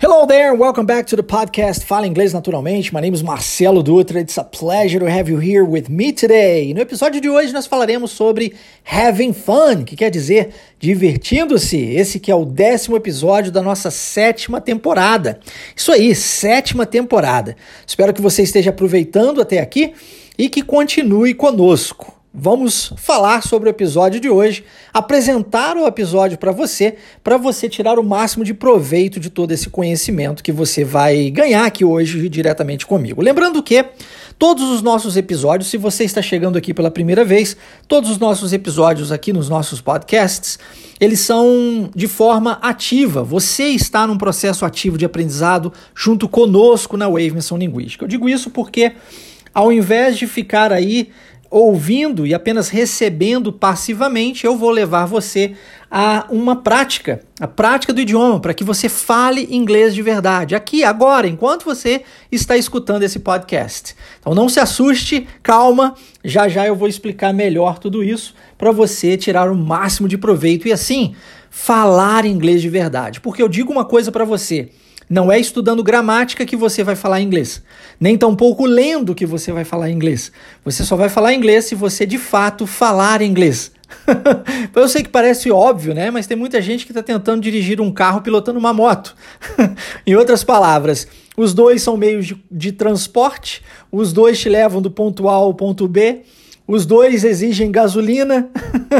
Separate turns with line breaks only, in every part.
Hello there, welcome back to the podcast Fala Inglês Naturalmente. My name is Marcelo Dutra. It's a pleasure to have you here with me today. No episódio de hoje nós falaremos sobre having fun, que quer dizer divertindo-se. Esse que é o décimo episódio da nossa sétima temporada. Isso aí, sétima temporada. Espero que você esteja aproveitando até aqui e que continue conosco vamos falar sobre o episódio de hoje, apresentar o episódio para você, para você tirar o máximo de proveito de todo esse conhecimento que você vai ganhar aqui hoje diretamente comigo. Lembrando que todos os nossos episódios, se você está chegando aqui pela primeira vez, todos os nossos episódios aqui nos nossos podcasts, eles são de forma ativa. Você está num processo ativo de aprendizado junto conosco na Wave Missão Linguística. Eu digo isso porque ao invés de ficar aí ouvindo e apenas recebendo passivamente, eu vou levar você a uma prática, a prática do idioma, para que você fale inglês de verdade, aqui, agora, enquanto você está escutando esse podcast. Então não se assuste, calma, já já eu vou explicar melhor tudo isso para você tirar o máximo de proveito e assim falar inglês de verdade. Porque eu digo uma coisa para você. Não é estudando gramática que você vai falar inglês, nem tampouco lendo que você vai falar inglês. Você só vai falar inglês se você de fato falar inglês. Eu sei que parece óbvio, né? Mas tem muita gente que está tentando dirigir um carro pilotando uma moto. em outras palavras, os dois são meios de, de transporte, os dois te levam do ponto A ao ponto B. Os dois exigem gasolina,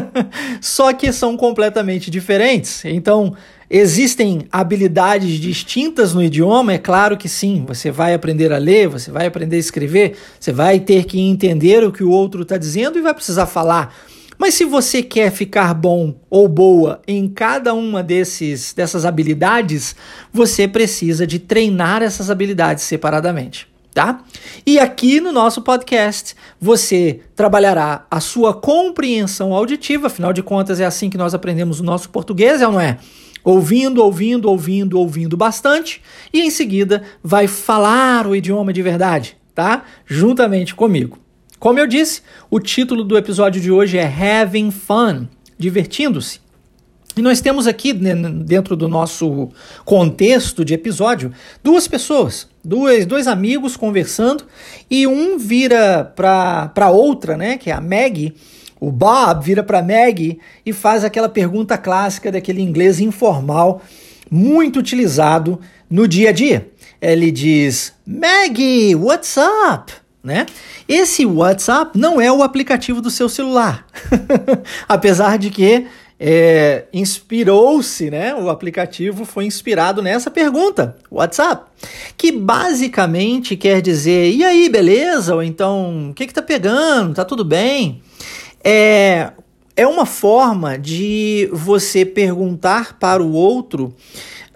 só que são completamente diferentes. Então, Existem habilidades distintas no idioma? É claro que sim. Você vai aprender a ler, você vai aprender a escrever, você vai ter que entender o que o outro está dizendo e vai precisar falar. Mas se você quer ficar bom ou boa em cada uma desses, dessas habilidades, você precisa de treinar essas habilidades separadamente. Tá? E aqui no nosso podcast você trabalhará a sua compreensão auditiva, afinal de contas é assim que nós aprendemos o nosso português, é ou não é? Ouvindo, ouvindo, ouvindo, ouvindo bastante e em seguida vai falar o idioma de verdade, tá? Juntamente comigo. Como eu disse, o título do episódio de hoje é Having Fun, divertindo-se. E nós temos aqui, né, dentro do nosso contexto de episódio, duas pessoas, dois, dois amigos conversando, e um vira para outra, né, que é a Maggie, o Bob vira para Maggie e faz aquela pergunta clássica daquele inglês informal, muito utilizado no dia a dia. Ele diz: Maggie, what's up? Né? Esse WhatsApp não é o aplicativo do seu celular, apesar de que é, inspirou-se, né? O aplicativo foi inspirado nessa pergunta, WhatsApp, que basicamente quer dizer: e aí, beleza? Ou então, o que que tá pegando? Tá tudo bem? É, é uma forma de você perguntar para o outro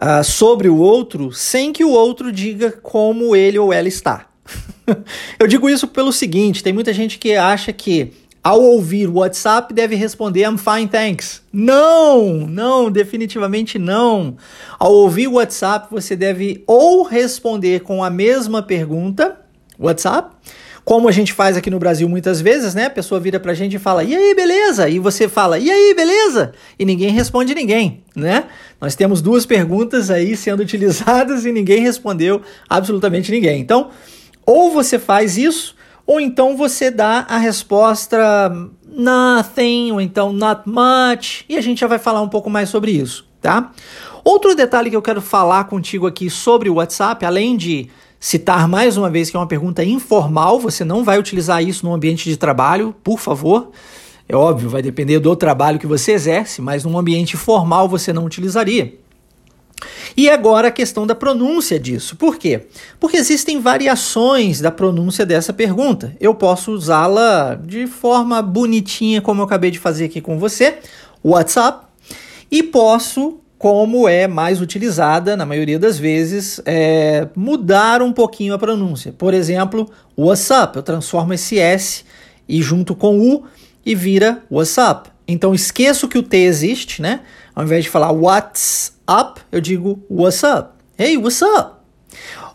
uh, sobre o outro sem que o outro diga como ele ou ela está. Eu digo isso pelo seguinte: tem muita gente que acha que ao ouvir o WhatsApp deve responder I'm fine, thanks. Não, não, definitivamente não. Ao ouvir o WhatsApp, você deve ou responder com a mesma pergunta, WhatsApp, como a gente faz aqui no Brasil muitas vezes, né? A pessoa vira pra gente e fala, e aí, beleza? E você fala, e aí, beleza? E ninguém responde ninguém, né? Nós temos duas perguntas aí sendo utilizadas e ninguém respondeu absolutamente ninguém. Então, ou você faz isso, ou então você dá a resposta nothing, ou então not much, e a gente já vai falar um pouco mais sobre isso, tá? Outro detalhe que eu quero falar contigo aqui sobre o WhatsApp, além de citar mais uma vez que é uma pergunta informal, você não vai utilizar isso no ambiente de trabalho, por favor. É óbvio, vai depender do trabalho que você exerce, mas num ambiente formal você não utilizaria. E agora a questão da pronúncia disso. Por quê? Porque existem variações da pronúncia dessa pergunta. Eu posso usá-la de forma bonitinha, como eu acabei de fazer aqui com você, WhatsApp, e posso como é mais utilizada, na maioria das vezes, é mudar um pouquinho a pronúncia. Por exemplo, WhatsApp, eu transformo esse S e junto com U e vira WhatsApp. Então esqueço que o T existe, né? Ao invés de falar what's up, eu digo what's up. Hey, what's up?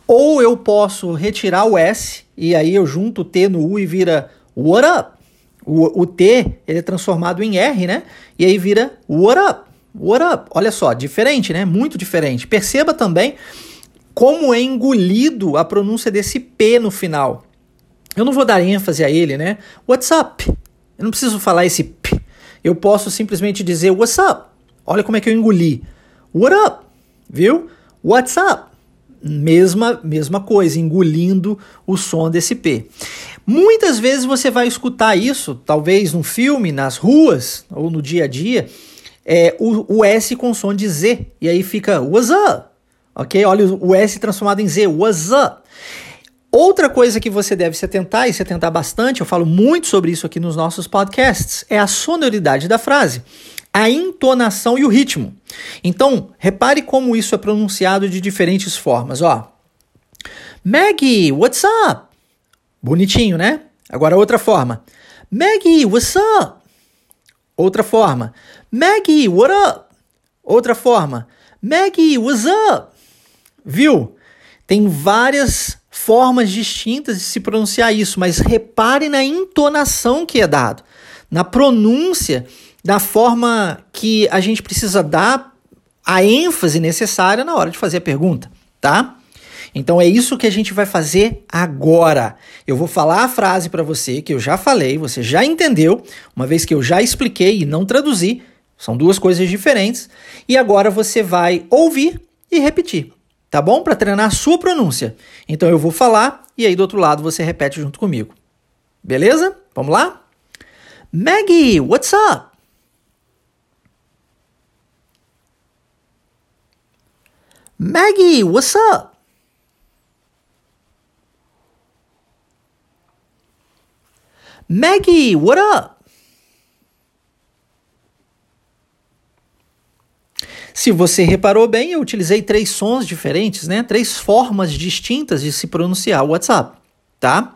Ou eu posso retirar o S e aí eu junto o T no U e vira what up. O, o T ele é transformado em R, né? E aí vira what up. What up? Olha só, diferente, né? Muito diferente. Perceba também como é engolido a pronúncia desse P no final. Eu não vou dar ênfase a ele, né? What's up? Eu não preciso falar esse P. Eu posso simplesmente dizer What's up? Olha como é que eu engoli. What up? Viu? What's up? Mesma, mesma coisa, engolindo o som desse P. Muitas vezes você vai escutar isso, talvez num filme, nas ruas ou no dia a dia, é, o, o S com som de Z. E aí fica What's up? Ok? Olha o S transformado em Z. What's up? Outra coisa que você deve se atentar e se atentar bastante, eu falo muito sobre isso aqui nos nossos podcasts, é a sonoridade da frase, a entonação e o ritmo. Então, repare como isso é pronunciado de diferentes formas, ó. Maggie, what's up? Bonitinho, né? Agora outra forma. Maggie, what's up? Outra forma. Maggie, what up? Outra forma. Maggie, what's up? Viu? Tem várias formas distintas de se pronunciar isso, mas repare na entonação que é dado, na pronúncia, da forma que a gente precisa dar a ênfase necessária na hora de fazer a pergunta, tá? Então é isso que a gente vai fazer agora. Eu vou falar a frase para você que eu já falei, você já entendeu, uma vez que eu já expliquei e não traduzi, são duas coisas diferentes, e agora você vai ouvir e repetir tá bom? Para treinar a sua pronúncia. Então eu vou falar e aí do outro lado você repete junto comigo. Beleza? Vamos lá? Maggie, what's up? Maggie, what's up? Maggie, what up? Se você reparou bem, eu utilizei três sons diferentes, né? Três formas distintas de se pronunciar o WhatsApp, tá?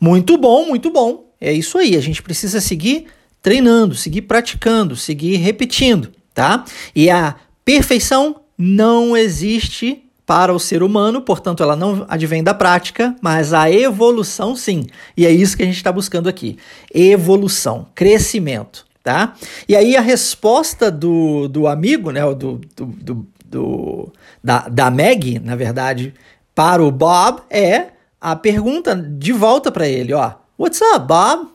Muito bom, muito bom. É isso aí. A gente precisa seguir treinando, seguir praticando, seguir repetindo, tá? E a perfeição não existe para o ser humano, portanto, ela não advém da prática, mas a evolução sim. E é isso que a gente está buscando aqui: evolução, crescimento tá? E aí a resposta do, do amigo, né, do, do, do, do da, da Meg, na verdade, para o Bob é a pergunta de volta para ele, ó. What's up, Bob?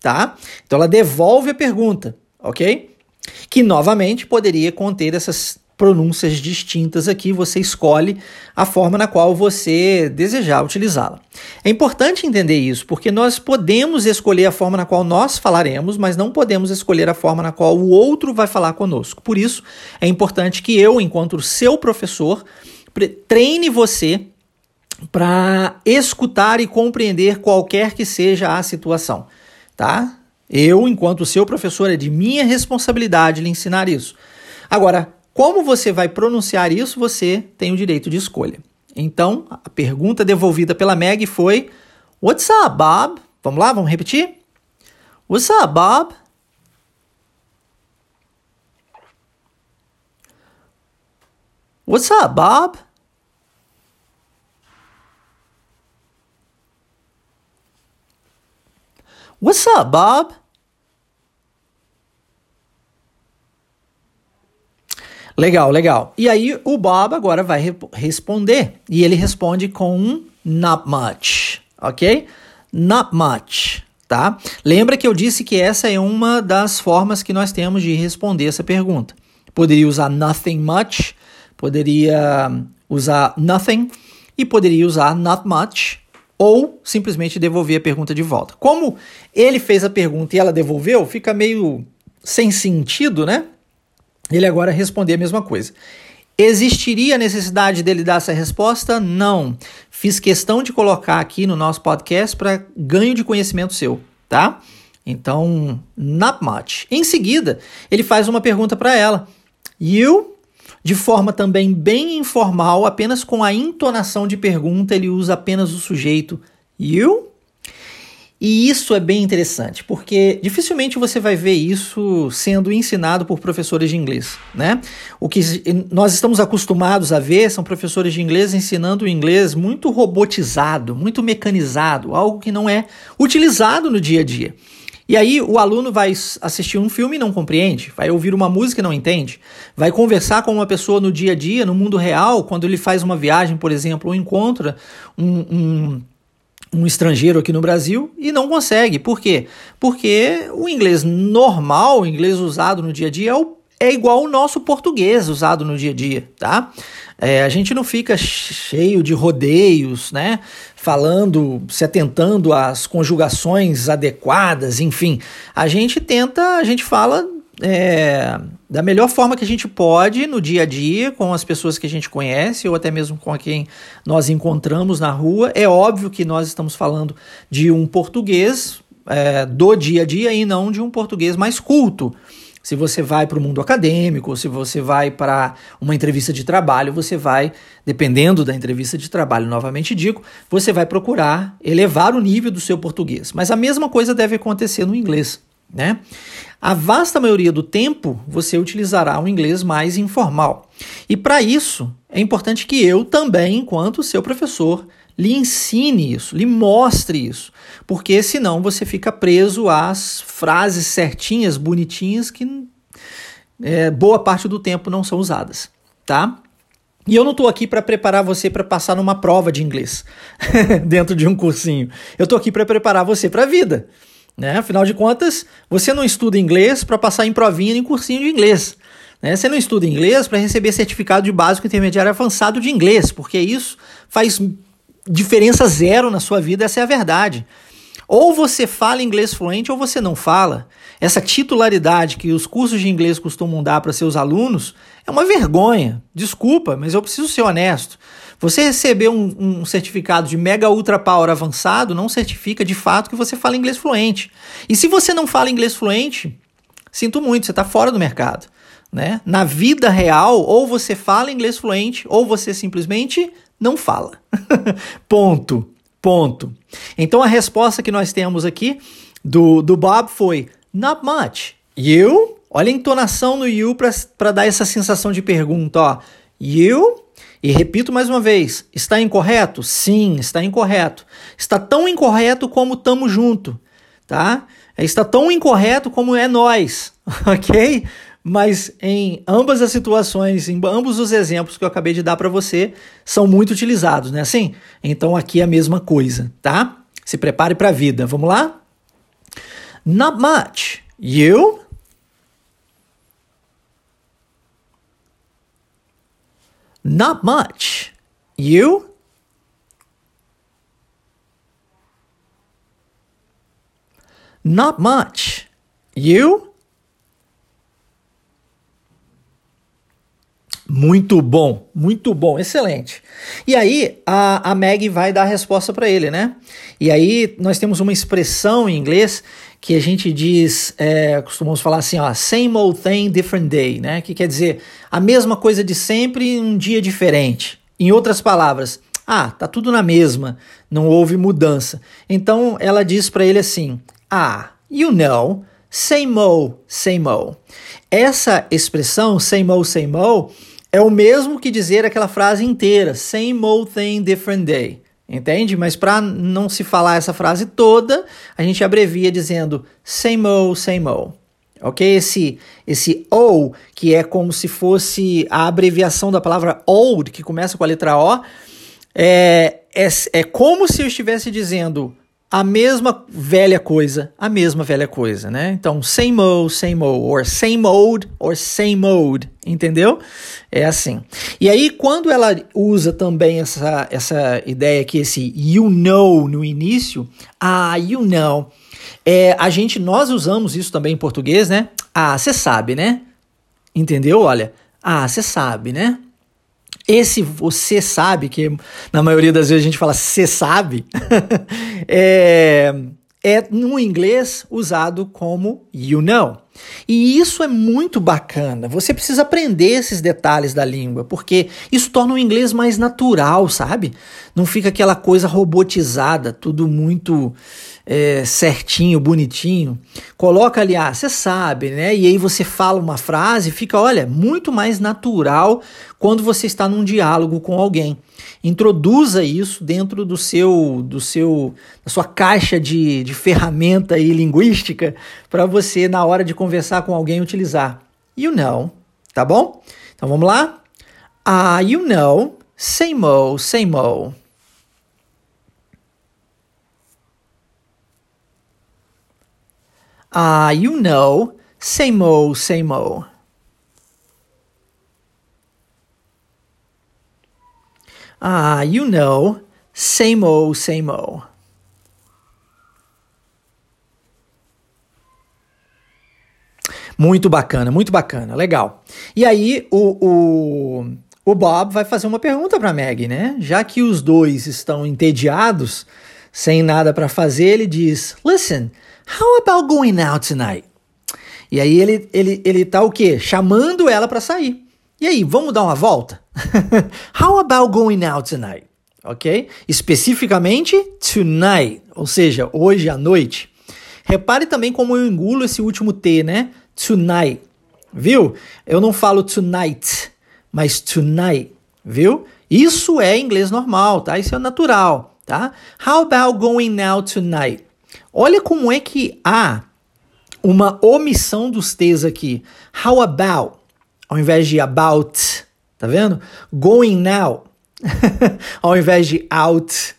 Tá? Então ela devolve a pergunta, ok? Que novamente poderia conter essas pronúncias distintas aqui, você escolhe a forma na qual você desejar utilizá-la. É importante entender isso, porque nós podemos escolher a forma na qual nós falaremos, mas não podemos escolher a forma na qual o outro vai falar conosco. Por isso, é importante que eu, enquanto seu professor, treine você para escutar e compreender qualquer que seja a situação, tá? Eu, enquanto seu professor, é de minha responsabilidade lhe ensinar isso. Agora, como você vai pronunciar isso, você tem o direito de escolha. Então, a pergunta devolvida pela Meg foi: What's up, Bob? Vamos lá, vamos repetir? What's up, Bob? What's up, Bob? What's up, Bob? Legal, legal. E aí o Bob agora vai re responder e ele responde com um not much, ok? Not much, tá? Lembra que eu disse que essa é uma das formas que nós temos de responder essa pergunta. Poderia usar nothing much, poderia usar nothing e poderia usar not much ou simplesmente devolver a pergunta de volta. Como ele fez a pergunta e ela devolveu, fica meio sem sentido, né? Ele agora responder a mesma coisa. Existiria a necessidade dele dar essa resposta? Não. Fiz questão de colocar aqui no nosso podcast para ganho de conhecimento seu, tá? Então, not much. Em seguida, ele faz uma pergunta para ela. You, de forma também bem informal, apenas com a entonação de pergunta, ele usa apenas o sujeito you. E isso é bem interessante, porque dificilmente você vai ver isso sendo ensinado por professores de inglês, né? O que nós estamos acostumados a ver são professores de inglês ensinando o inglês muito robotizado, muito mecanizado, algo que não é utilizado no dia a dia. E aí o aluno vai assistir um filme e não compreende, vai ouvir uma música e não entende, vai conversar com uma pessoa no dia a dia, no mundo real, quando ele faz uma viagem, por exemplo, ou encontra um, um um estrangeiro aqui no Brasil e não consegue. Por quê? Porque o inglês normal, o inglês usado no dia a dia, é, o, é igual ao nosso português usado no dia a dia, tá? É, a gente não fica cheio de rodeios, né? Falando, se atentando às conjugações adequadas, enfim. A gente tenta, a gente fala é, da melhor forma que a gente pode no dia a dia, com as pessoas que a gente conhece ou até mesmo com quem nós encontramos na rua. É óbvio que nós estamos falando de um português é, do dia a dia e não de um português mais culto. Se você vai para o mundo acadêmico, se você vai para uma entrevista de trabalho, você vai, dependendo da entrevista de trabalho, novamente digo, você vai procurar elevar o nível do seu português. Mas a mesma coisa deve acontecer no inglês. Né? A vasta maioria do tempo você utilizará um inglês mais informal. E para isso é importante que eu também, enquanto seu professor, lhe ensine isso, lhe mostre isso, porque senão você fica preso às frases certinhas, bonitinhas que é, boa parte do tempo não são usadas, tá? E eu não estou aqui para preparar você para passar numa prova de inglês dentro de um cursinho. Eu estou aqui para preparar você para a vida. Né? Afinal de contas, você não estuda inglês para passar em provinha em cursinho de inglês. Né? Você não estuda inglês para receber certificado de básico intermediário avançado de inglês, porque isso faz diferença zero na sua vida, essa é a verdade. Ou você fala inglês fluente ou você não fala. Essa titularidade que os cursos de inglês costumam dar para seus alunos é uma vergonha. Desculpa, mas eu preciso ser honesto. Você receber um, um, certificado de Mega Ultra Power avançado não certifica de fato que você fala inglês fluente. E se você não fala inglês fluente, sinto muito, você está fora do mercado. Né? Na vida real, ou você fala inglês fluente, ou você simplesmente não fala. ponto. Ponto. Então a resposta que nós temos aqui do, do Bob foi not much. You? Olha a entonação no you para dar essa sensação de pergunta. Ó. You? E repito mais uma vez: está incorreto? Sim, está incorreto. Está tão incorreto como tamo junto, tá? Está tão incorreto como é nós, ok? Mas em ambas as situações, em ambos os exemplos que eu acabei de dar para você, são muito utilizados, né? Assim? Então aqui é a mesma coisa, tá? Se prepare para a vida. Vamos lá? Not much. You? Not much. You? Not much. You? Muito bom, muito bom, excelente. E aí a, a Meg vai dar a resposta para ele, né? E aí nós temos uma expressão em inglês que a gente diz, é, costumamos falar assim, ó, same old thing, different day, né? Que quer dizer a mesma coisa de sempre, um dia diferente. Em outras palavras, ah, tá tudo na mesma, não houve mudança. Então ela diz para ele assim, ah, you know, same old, same old. Essa expressão, same old, same old, é o mesmo que dizer aquela frase inteira, same old thing, different day. Entende? Mas para não se falar essa frase toda, a gente abrevia dizendo same old, same old. Ok? Esse, esse O, que é como se fosse a abreviação da palavra old, que começa com a letra O, é, é, é como se eu estivesse dizendo a mesma velha coisa, a mesma velha coisa, né? Então, same old, same old, or same old, or same old, entendeu? É assim. E aí, quando ela usa também essa, essa ideia aqui, esse you know no início, ah, you know, é, a gente, nós usamos isso também em português, né? Ah, você sabe, né? Entendeu? Olha, ah, você sabe, né? Esse você sabe, que na maioria das vezes a gente fala você sabe, é, é no inglês usado como you know. E isso é muito bacana. Você precisa aprender esses detalhes da língua, porque isso torna o inglês mais natural, sabe? Não fica aquela coisa robotizada, tudo muito é, certinho, bonitinho. Coloca ali, ah, você sabe, né? E aí você fala uma frase, fica, olha, muito mais natural quando você está num diálogo com alguém. Introduza isso dentro do seu, do seu, da sua caixa de, de ferramenta e linguística para você, na hora de conversar com alguém, utilizar. You know, tá bom? Então vamos lá? Ah, you know, same old, same old. Ah, you know, same old, same old. Ah, you know, same old, same old. Muito bacana, muito bacana, legal. E aí o, o, o Bob vai fazer uma pergunta para Meg, né? Já que os dois estão entediados, sem nada para fazer, ele diz: Listen, How about going out tonight? E aí ele, ele, ele tá o quê? Chamando ela para sair. E aí, vamos dar uma volta? How about going out tonight? Ok? Especificamente tonight, ou seja, hoje à noite. Repare também como eu engulo esse último T, né? Tonight. Viu? Eu não falo tonight, mas tonight. Viu? Isso é inglês normal, tá? Isso é natural, tá? How about going out tonight? Olha como é que há uma omissão dos T's aqui. How about, ao invés de about, tá vendo? Going now, ao invés de out.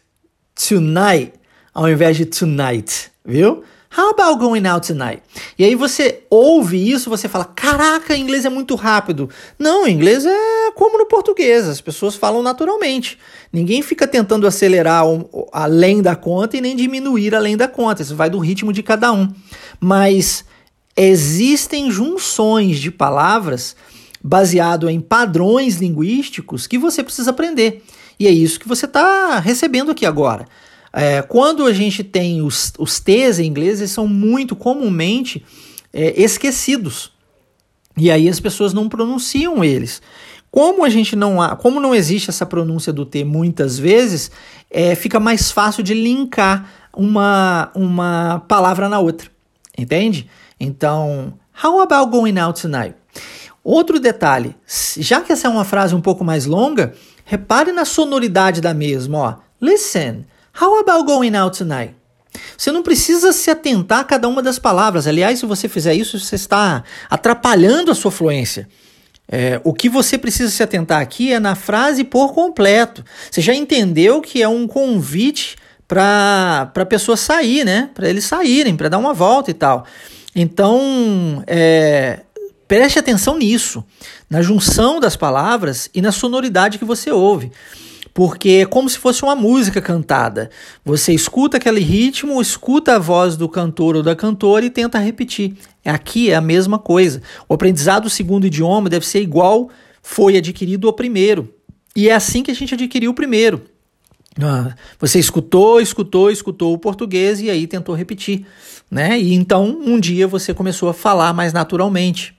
Tonight, ao invés de tonight, viu? How about going out tonight? E aí você ouve isso, você fala: "Caraca, inglês é muito rápido". Não, inglês é como no português, as pessoas falam naturalmente. Ninguém fica tentando acelerar além da conta e nem diminuir além da conta. Isso vai do ritmo de cada um. Mas existem junções de palavras baseado em padrões linguísticos que você precisa aprender. E é isso que você está recebendo aqui agora. É, quando a gente tem os, os T's em inglês, eles são muito comumente é, esquecidos. E aí as pessoas não pronunciam eles. Como a gente não há, como não existe essa pronúncia do T muitas vezes, é, fica mais fácil de linkar uma, uma palavra na outra. Entende? Então, how about going out tonight? Outro detalhe, já que essa é uma frase um pouco mais longa, repare na sonoridade da mesma, ó. Listen, How about going out tonight? Você não precisa se atentar a cada uma das palavras. Aliás, se você fizer isso, você está atrapalhando a sua fluência. É, o que você precisa se atentar aqui é na frase por completo. Você já entendeu que é um convite para a pessoa sair, né? Para eles saírem, para dar uma volta e tal. Então, é, preste atenção nisso, na junção das palavras e na sonoridade que você ouve porque é como se fosse uma música cantada. Você escuta aquele ritmo, escuta a voz do cantor ou da cantora e tenta repetir. Aqui é a mesma coisa. O aprendizado do segundo idioma deve ser igual foi adquirido o primeiro. E é assim que a gente adquiriu o primeiro. Ah, você escutou, escutou, escutou o português e aí tentou repetir, né? E então um dia você começou a falar mais naturalmente.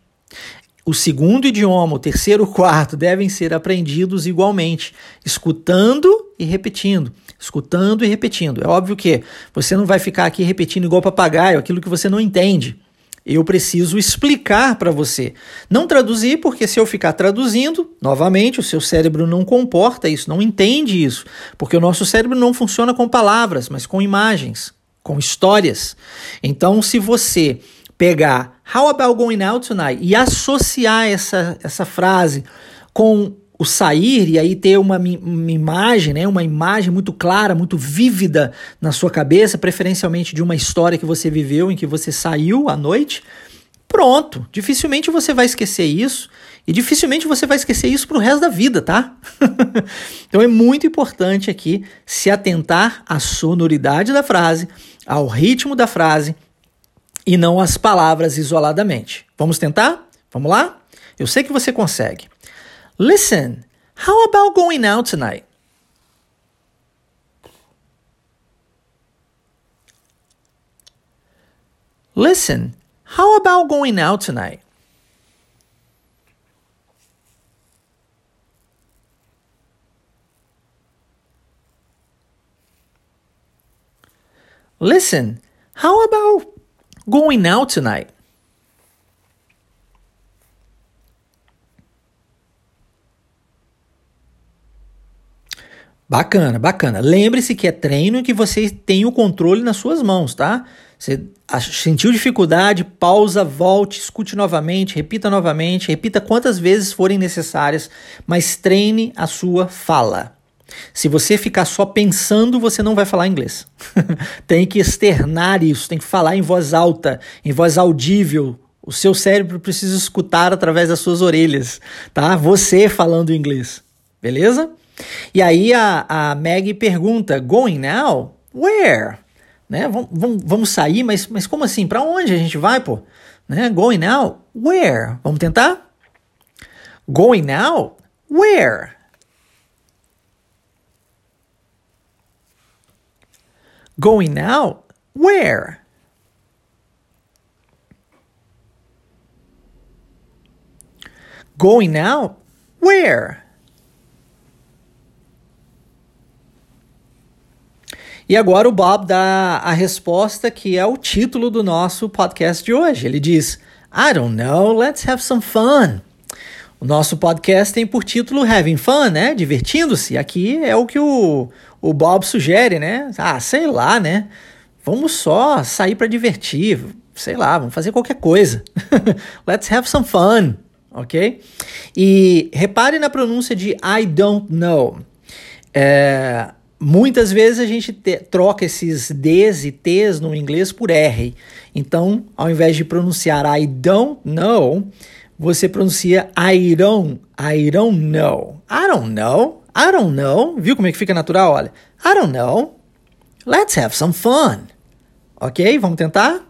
O segundo idioma, o terceiro o quarto devem ser aprendidos igualmente, escutando e repetindo, escutando e repetindo. É óbvio que você não vai ficar aqui repetindo igual papagaio, aquilo que você não entende. Eu preciso explicar para você. Não traduzir, porque se eu ficar traduzindo, novamente, o seu cérebro não comporta isso, não entende isso. Porque o nosso cérebro não funciona com palavras, mas com imagens, com histórias. Então, se você pegar How about going out tonight? E associar essa, essa frase com o sair e aí ter uma, uma imagem, né, uma imagem muito clara, muito vívida na sua cabeça, preferencialmente de uma história que você viveu em que você saiu à noite. Pronto, dificilmente você vai esquecer isso e dificilmente você vai esquecer isso pro resto da vida, tá? então é muito importante aqui se atentar à sonoridade da frase, ao ritmo da frase e não as palavras isoladamente. Vamos tentar? Vamos lá? Eu sei que você consegue. Listen, how about going out tonight? Listen, How about going out tonight? Listen, how about going out tonight? Bacana, bacana. Lembre-se que é treino e que você tem o controle nas suas mãos, tá? Você sentiu dificuldade, pausa, volte, escute novamente, repita novamente, repita quantas vezes forem necessárias, mas treine a sua fala. Se você ficar só pensando, você não vai falar inglês. tem que externar isso, tem que falar em voz alta, em voz audível. O seu cérebro precisa escutar através das suas orelhas, tá? Você falando inglês, beleza? E aí a, a Maggie pergunta: Going now? Where? Né? Vamos, sair, mas, mas como assim? Para onde a gente vai, pô? Né? Going now? Where? Vamos tentar? Going now? Where? Going now? Where? Going now? Where? E agora o Bob dá a resposta que é o título do nosso podcast de hoje. Ele diz: I don't know, let's have some fun. O nosso podcast tem por título Having Fun, né? Divertindo-se. Aqui é o que o, o Bob sugere, né? Ah, sei lá, né? Vamos só sair para divertir, sei lá, vamos fazer qualquer coisa. let's have some fun, ok? E repare na pronúncia de I don't know. É, Muitas vezes a gente te, troca esses Ds e Ts no inglês por R. Então, ao invés de pronunciar I don't know, você pronuncia I don't, I don't know. I don't know, I don't know. Viu como é que fica natural? Olha, I don't know. Let's have some fun. Ok? Vamos tentar?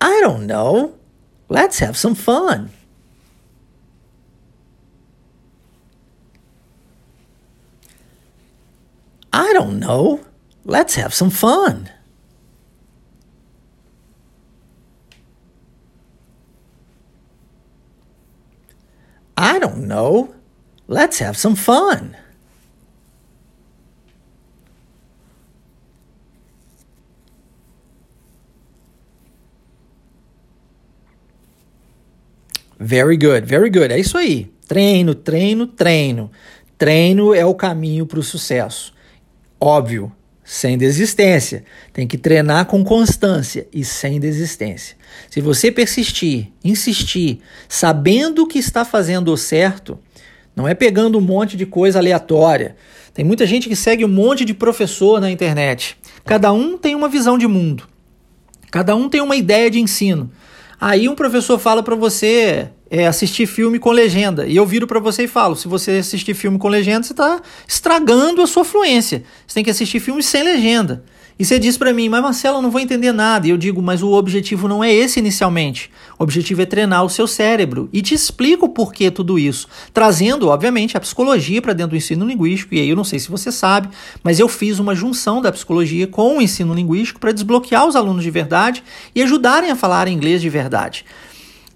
I don't know. Let's have some fun. I don't know. Let's have some fun. I don't know. Let's have some fun. Very good, very good. É isso aí. Treino, treino, treino. Treino é o caminho para o sucesso. Óbvio, sem desistência. Tem que treinar com constância e sem desistência. Se você persistir, insistir, sabendo que está fazendo o certo, não é pegando um monte de coisa aleatória. Tem muita gente que segue um monte de professor na internet. Cada um tem uma visão de mundo. Cada um tem uma ideia de ensino. Aí um professor fala para você é, assistir filme com legenda. E eu viro para você e falo: se você assistir filme com legenda, você está estragando a sua fluência. Você tem que assistir filme sem legenda. E você diz para mim, mas Marcelo, eu não vou entender nada. E eu digo, mas o objetivo não é esse inicialmente. O objetivo é treinar o seu cérebro. E te explico o porquê tudo isso. Trazendo, obviamente, a psicologia para dentro do ensino linguístico. E aí eu não sei se você sabe, mas eu fiz uma junção da psicologia com o ensino linguístico para desbloquear os alunos de verdade e ajudarem a falar inglês de verdade.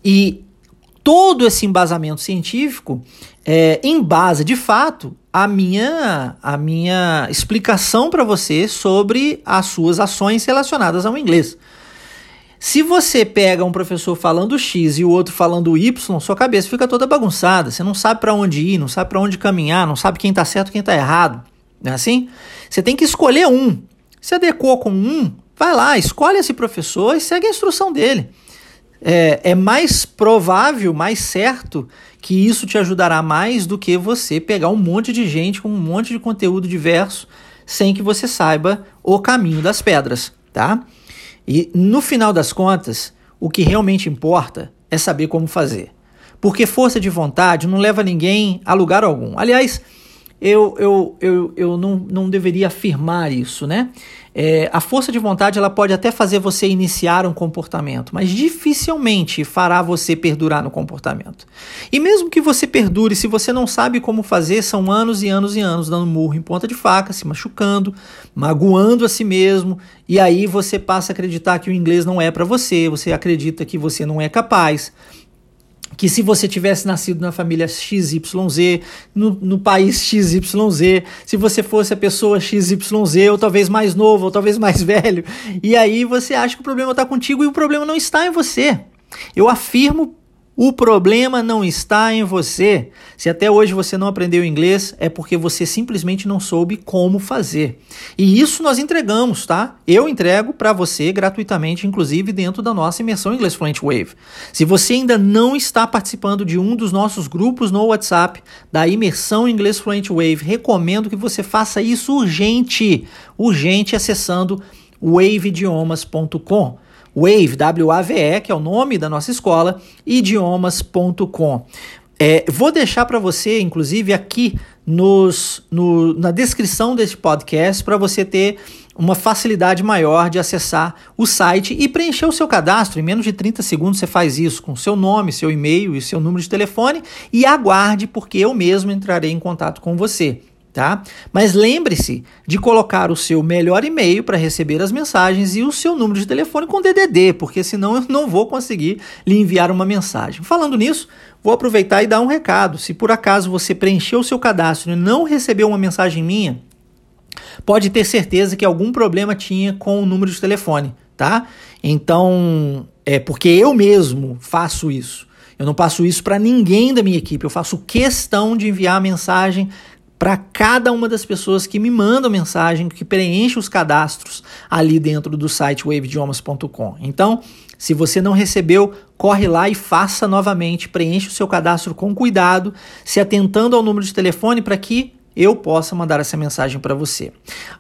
E todo esse embasamento científico é, embasa, de fato, a minha, a minha explicação para você sobre as suas ações relacionadas ao inglês. Se você pega um professor falando X e o outro falando Y, sua cabeça fica toda bagunçada. Você não sabe para onde ir, não sabe para onde caminhar, não sabe quem está certo e quem está errado. Não é assim? Você tem que escolher um. Se adequou com um, vai lá, escolhe esse professor e segue a instrução dele é, é mais provável, mais certo que isso te ajudará mais do que você pegar um monte de gente com um monte de conteúdo diverso sem que você saiba o caminho das pedras, tá? E no final das contas, o que realmente importa é saber como fazer. Porque força de vontade não leva ninguém a lugar algum. Aliás, eu, eu, eu, eu não, não deveria afirmar isso, né? É, a força de vontade ela pode até fazer você iniciar um comportamento, mas dificilmente fará você perdurar no comportamento. E mesmo que você perdure, se você não sabe como fazer, são anos e anos e anos dando murro em ponta de faca, se machucando, magoando a si mesmo, e aí você passa a acreditar que o inglês não é para você, você acredita que você não é capaz que se você tivesse nascido na família XYZ, no, no país XYZ, se você fosse a pessoa XYZ, ou talvez mais novo, ou talvez mais velho, e aí você acha que o problema está contigo e o problema não está em você. Eu afirmo o problema não está em você. Se até hoje você não aprendeu inglês, é porque você simplesmente não soube como fazer. E isso nós entregamos, tá? Eu entrego para você gratuitamente, inclusive dentro da nossa imersão Inglês Fluent Wave. Se você ainda não está participando de um dos nossos grupos no WhatsApp da imersão Inglês Fluent Wave, recomendo que você faça isso urgente, urgente acessando waveidiomas.com. Wave, W-A-V-E, que é o nome da nossa escola, idiomas.com. É, vou deixar para você, inclusive, aqui nos, no, na descrição deste podcast, para você ter uma facilidade maior de acessar o site e preencher o seu cadastro. Em menos de 30 segundos você faz isso com seu nome, seu e-mail e seu número de telefone e aguarde, porque eu mesmo entrarei em contato com você tá? Mas lembre-se de colocar o seu melhor e-mail para receber as mensagens e o seu número de telefone com DDD, porque senão eu não vou conseguir lhe enviar uma mensagem. Falando nisso, vou aproveitar e dar um recado. Se por acaso você preencheu o seu cadastro e não recebeu uma mensagem minha, pode ter certeza que algum problema tinha com o número de telefone, tá? Então, é porque eu mesmo faço isso. Eu não passo isso para ninguém da minha equipe. Eu faço questão de enviar a mensagem para cada uma das pessoas que me mandam mensagem, que preenche os cadastros ali dentro do site waveidiomas.com. Então, se você não recebeu, corre lá e faça novamente, preencha o seu cadastro com cuidado, se atentando ao número de telefone para que eu possa mandar essa mensagem para você.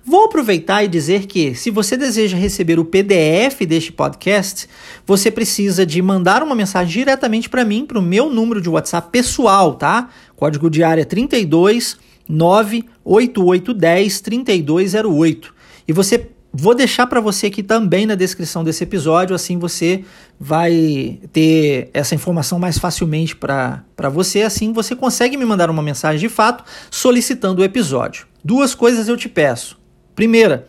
Vou aproveitar e dizer que, se você deseja receber o PDF deste podcast, você precisa de mandar uma mensagem diretamente para mim, para o meu número de WhatsApp pessoal, tá? Código de área 32 98810 3208. E você vou deixar para você aqui também na descrição desse episódio, assim você vai ter essa informação mais facilmente para você, assim você consegue me mandar uma mensagem de fato solicitando o episódio. Duas coisas eu te peço. Primeira,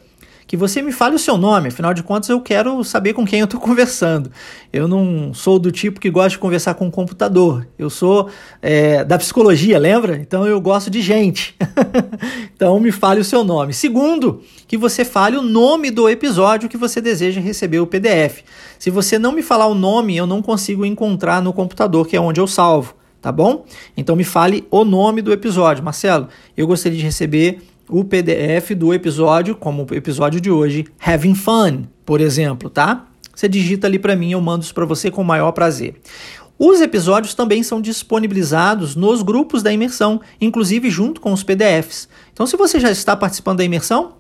que você me fale o seu nome, afinal de contas eu quero saber com quem eu estou conversando. Eu não sou do tipo que gosta de conversar com o computador, eu sou é, da psicologia, lembra? Então eu gosto de gente. então me fale o seu nome. Segundo, que você fale o nome do episódio que você deseja receber o PDF. Se você não me falar o nome, eu não consigo encontrar no computador, que é onde eu salvo tá bom? Então me fale o nome do episódio. Marcelo, eu gostaria de receber o PDF do episódio, como o episódio de hoje, Having Fun, por exemplo, tá? Você digita ali para mim, eu mando isso para você com o maior prazer. Os episódios também são disponibilizados nos grupos da imersão, inclusive junto com os PDFs. Então, se você já está participando da imersão,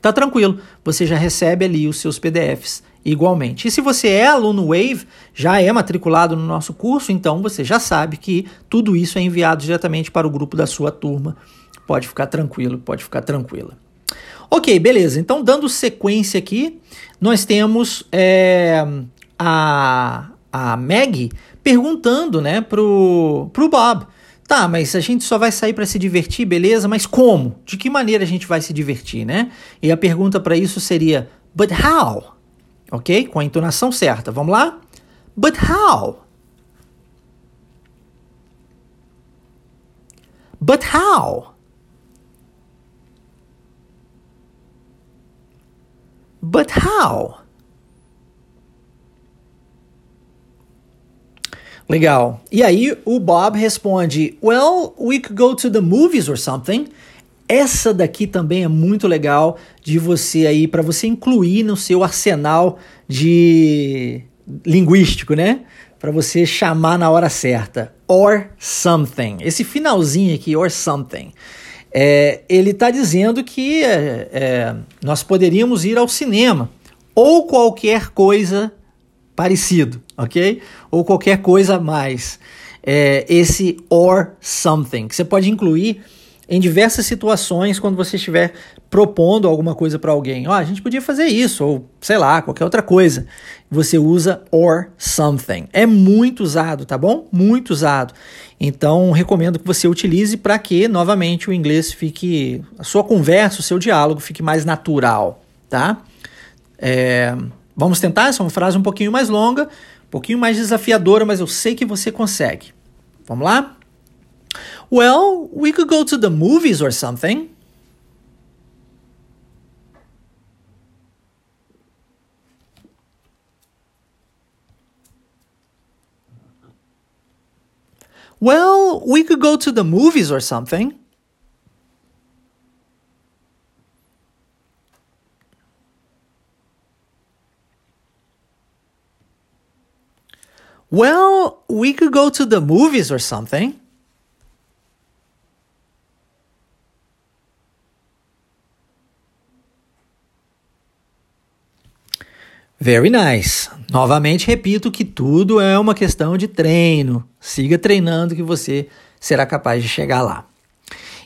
tá tranquilo, você já recebe ali os seus PDFs igualmente. E se você é aluno Wave, já é matriculado no nosso curso, então você já sabe que tudo isso é enviado diretamente para o grupo da sua turma Pode ficar tranquilo, pode ficar tranquila. Ok, beleza. Então, dando sequência aqui, nós temos é, a, a Meg perguntando né, pro, pro Bob. Tá, mas a gente só vai sair para se divertir, beleza? Mas como? De que maneira a gente vai se divertir, né? E a pergunta para isso seria: But how? Ok? Com a entonação certa. Vamos lá? But how? But how? But how? Legal. E aí o Bob responde: Well, we could go to the movies or something. Essa daqui também é muito legal de você aí para você incluir no seu arsenal de linguístico, né? Para você chamar na hora certa. Or something. Esse finalzinho aqui, or something é, ele está dizendo que é, é, nós poderíamos ir ao cinema ou qualquer coisa parecido, ok? Ou qualquer coisa mais. É, esse or something, que você pode incluir em diversas situações quando você estiver propondo alguma coisa para alguém. Ó, oh, a gente podia fazer isso, ou sei lá, qualquer outra coisa. Você usa or something. É muito usado, tá bom? Muito usado. Então, recomendo que você utilize para que, novamente, o inglês fique. a sua conversa, o seu diálogo fique mais natural, tá? É, vamos tentar? Essa é uma frase um pouquinho mais longa, um pouquinho mais desafiadora, mas eu sei que você consegue. Vamos lá? Well, we could go to the movies or something. Well, we could go to the movies or something. Well, we could go to the movies or something. Very nice. Novamente repito que tudo é uma questão de treino. Siga treinando que você será capaz de chegar lá.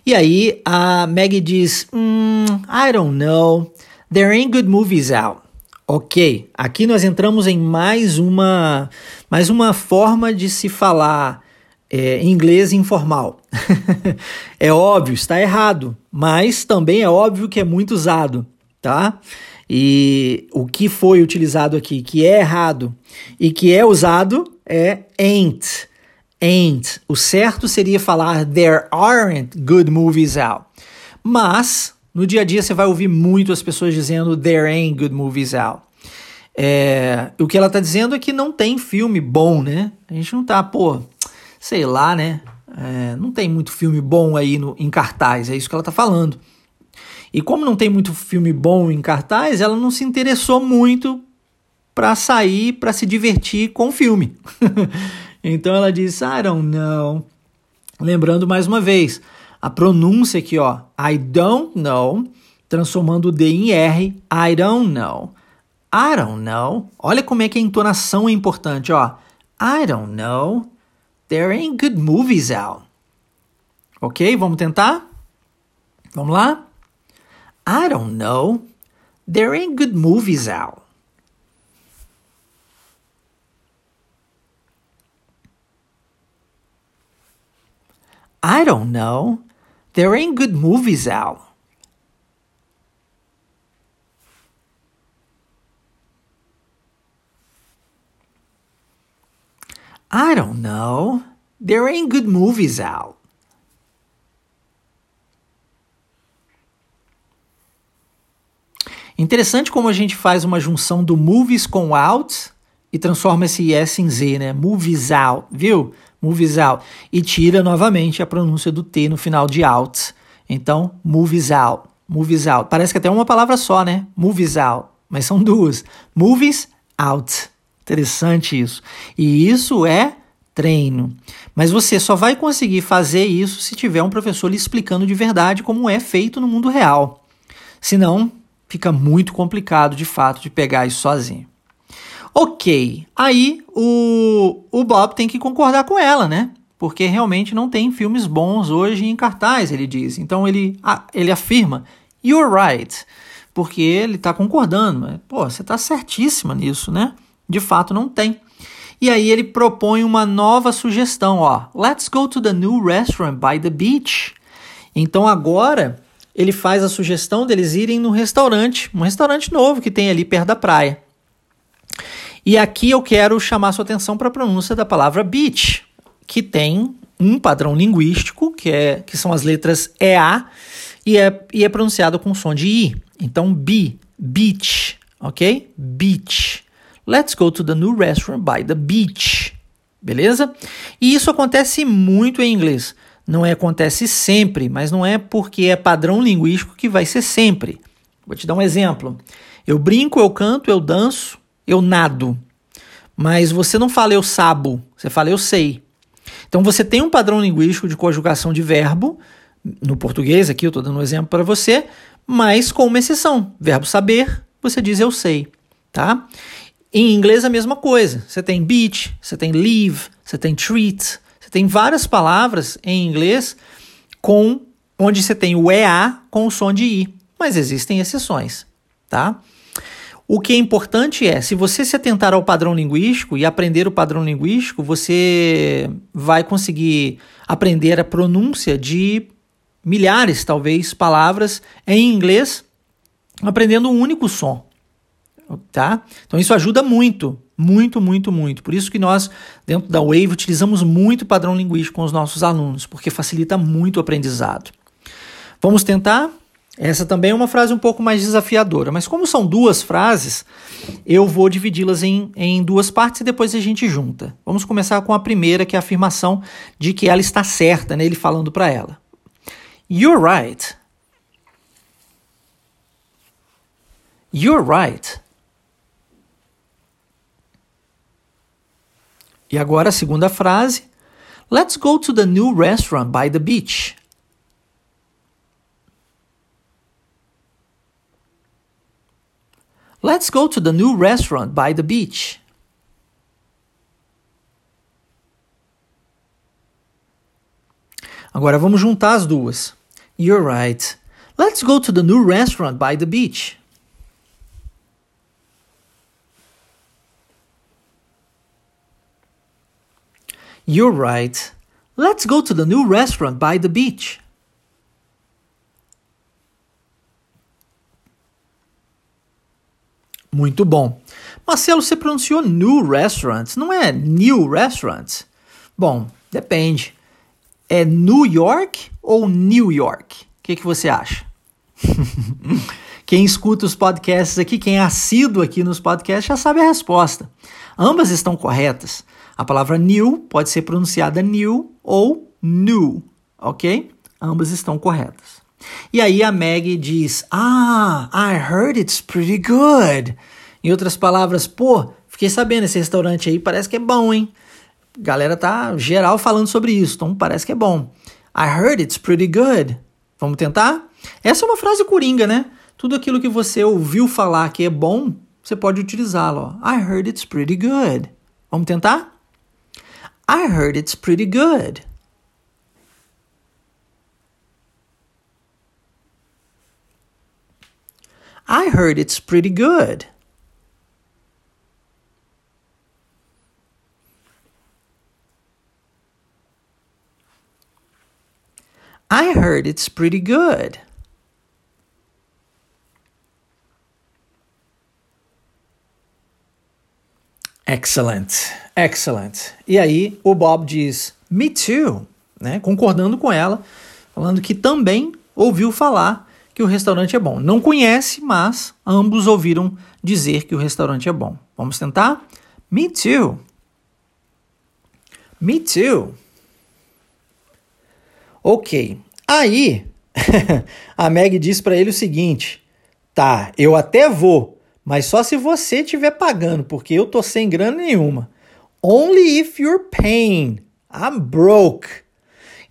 E aí a Maggie diz: mm, I don't know. There ain't good movies out. Ok, aqui nós entramos em mais uma, mais uma forma de se falar é, inglês informal. é óbvio, está errado, mas também é óbvio que é muito usado, tá? E o que foi utilizado aqui, que é errado e que é usado, é ain't. Ain't. O certo seria falar there aren't good movies out. Mas, no dia a dia, você vai ouvir muito as pessoas dizendo there ain't good movies out. É, o que ela está dizendo é que não tem filme bom, né? A gente não tá, pô, sei lá, né? É, não tem muito filme bom aí no, em cartaz, é isso que ela está falando. E como não tem muito filme bom em cartaz, ela não se interessou muito para sair, para se divertir com o filme. então ela disse: I don't know. Lembrando mais uma vez, a pronúncia aqui, ó, I don't know, transformando o D em R, I don't know. I don't know. Olha como é que a entonação é importante, ó. I don't know. There ain't good movies out. Ok? Vamos tentar? Vamos lá? I don't know. There ain't good movies out. I don't know. There ain't good movies out. I don't know. There ain't good movies out. Interessante como a gente faz uma junção do movies com out e transforma esse S em Z, né? Movies out, viu? Movies out. E tira novamente a pronúncia do T no final de out. Então, movies out, movies out. Parece que até é uma palavra só, né? Movies out. Mas são duas. Movies out. Interessante isso. E isso é treino. Mas você só vai conseguir fazer isso se tiver um professor lhe explicando de verdade como é feito no mundo real. Senão, fica muito complicado de fato de pegar isso sozinho. Ok, aí o, o Bob tem que concordar com ela, né? Porque realmente não tem filmes bons hoje em cartaz, ele diz. Então ele, ele afirma, you're right, porque ele está concordando. Mas, pô, você está certíssima nisso, né? De fato não tem. E aí ele propõe uma nova sugestão, ó. Let's go to the new restaurant by the beach. Então agora ele faz a sugestão deles irem no restaurante, um restaurante novo que tem ali perto da praia. E aqui eu quero chamar sua atenção para a pronúncia da palavra beach, que tem um padrão linguístico, que, é, que são as letras EA, e é, e é pronunciado com som de I. Então, be, beach, ok? Beach. Let's go to the new restaurant by the beach. Beleza? E isso acontece muito em inglês não é, acontece sempre, mas não é porque é padrão linguístico que vai ser sempre. Vou te dar um exemplo. Eu brinco, eu canto, eu danço, eu nado. Mas você não fala eu sabo, você fala eu sei. Então você tem um padrão linguístico de conjugação de verbo, no português aqui eu estou dando um exemplo para você, mas com uma exceção. Verbo saber, você diz eu sei, tá? Em inglês a mesma coisa. Você tem beach, você tem leave, você tem treat, você tem várias palavras em inglês com onde você tem o EA com o som de I, mas existem exceções, tá? O que é importante é, se você se atentar ao padrão linguístico e aprender o padrão linguístico, você vai conseguir aprender a pronúncia de milhares, talvez, palavras em inglês, aprendendo um único som, tá? Então isso ajuda muito, muito, muito, muito. Por isso que nós, dentro da Wave, utilizamos muito padrão linguístico com os nossos alunos, porque facilita muito o aprendizado. Vamos tentar? Essa também é uma frase um pouco mais desafiadora, mas como são duas frases, eu vou dividi-las em, em duas partes e depois a gente junta. Vamos começar com a primeira, que é a afirmação de que ela está certa, né? ele falando para ela. You're right. You're right. E agora a segunda frase. Let's go to the new restaurant by the beach. Let's go to the new restaurant by the beach. Agora vamos juntar as duas. You're right. Let's go to the new restaurant by the beach. You're right. Let's go to the new restaurant by the beach. Muito bom. Marcelo, você pronunciou new restaurants, não é new restaurants? Bom, depende. É New York ou New York? O que, que você acha? quem escuta os podcasts aqui, quem é assíduo aqui nos podcasts, já sabe a resposta. Ambas estão corretas. A palavra new pode ser pronunciada new ou new, ok? Ambas estão corretas. E aí a Maggie diz: Ah, I heard it's pretty good. Em outras palavras, pô, fiquei sabendo, esse restaurante aí parece que é bom, hein? Galera tá geral falando sobre isso, então parece que é bom. I heard it's pretty good. Vamos tentar? Essa é uma frase coringa, né? Tudo aquilo que você ouviu falar que é bom, você pode utilizá-lo. I heard it's pretty good. Vamos tentar? I heard it's pretty good. I heard it's pretty good. I heard it's pretty good. Excellent, excellent. E aí o Bob diz, me too, né? Concordando com ela, falando que também ouviu falar que o restaurante é bom. Não conhece, mas ambos ouviram dizer que o restaurante é bom. Vamos tentar? Me too. Me too. Ok. Aí, a Meg diz para ele o seguinte: tá, eu até vou, mas só se você estiver pagando, porque eu tô sem grana nenhuma. Only if you're paying. I'm broke.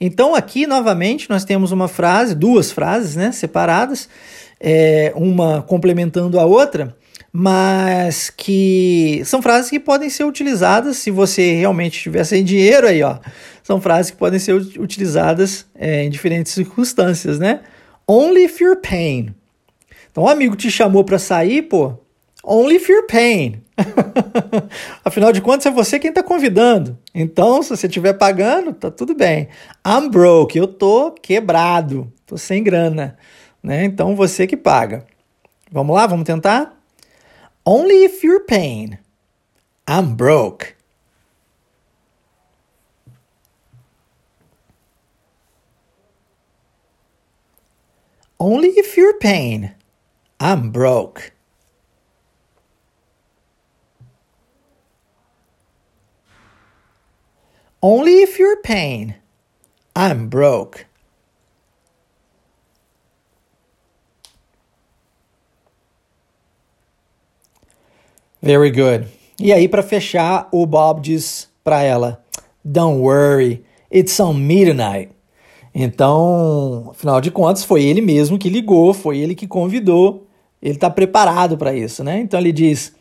Então aqui novamente nós temos uma frase, duas frases, né, separadas, é, uma complementando a outra, mas que são frases que podem ser utilizadas se você realmente tiver sem dinheiro aí, ó. São frases que podem ser utilizadas é, em diferentes circunstâncias, né? Only if you're paying. Então, um amigo te chamou para sair, pô, only you're paying. Afinal de contas, é você quem está convidando. Então, se você estiver pagando, tá tudo bem. I'm broke, eu tô quebrado, tô sem grana, né? Então, você que paga. Vamos lá, vamos tentar? Only if you're paying. I'm broke. Only if you're paying. I'm broke. Only if you're paying. I'm broke. Very good. E aí, para fechar, o Bob diz para ela: Don't worry, it's on me tonight. Então, afinal de contas, foi ele mesmo que ligou, foi ele que convidou. Ele está preparado para isso, né? Então ele diz: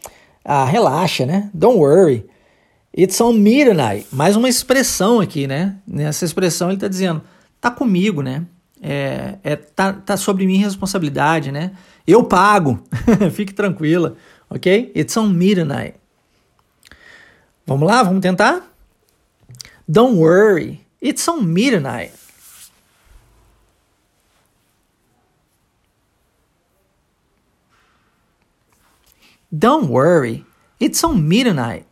ah, relaxa, né? Don't worry. It's on me tonight. Mais uma expressão aqui, né? Nessa expressão ele está dizendo: tá comigo, né? É, é, tá, tá sobre minha responsabilidade, né? Eu pago. Fique tranquila, ok? It's on me tonight. Vamos lá, vamos tentar? Don't worry, it's on me tonight. Don't worry, it's on me tonight.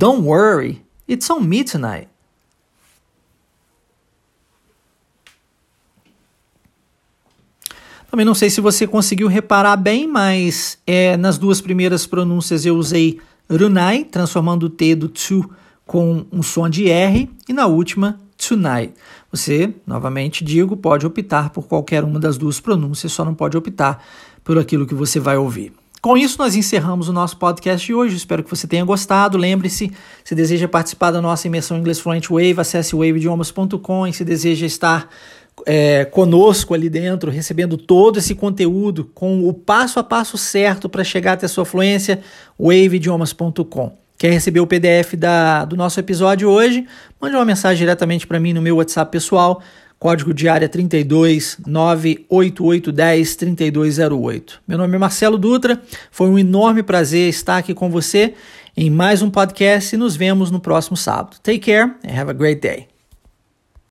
Don't worry, it's on me tonight. Também não sei se você conseguiu reparar bem, mas é, nas duas primeiras pronúncias eu usei runai, transformando o T do to com um som de R, e na última, tonight. Você, novamente digo, pode optar por qualquer uma das duas pronúncias, só não pode optar por aquilo que você vai ouvir. Com isso, nós encerramos o nosso podcast de hoje. Espero que você tenha gostado. Lembre-se, se deseja participar da nossa imersão Inglês Fluent Wave, acesse waveidiomas.com e se deseja estar é, conosco ali dentro, recebendo todo esse conteúdo com o passo a passo certo para chegar até a sua fluência, waveidiomas.com. Quer receber o PDF da, do nosso episódio hoje? Mande uma mensagem diretamente para mim no meu WhatsApp pessoal, código de área 32 98810 3208. Meu nome é Marcelo Dutra, foi um enorme prazer estar aqui com você em mais um podcast e nos vemos no próximo sábado. Take care and have a great day.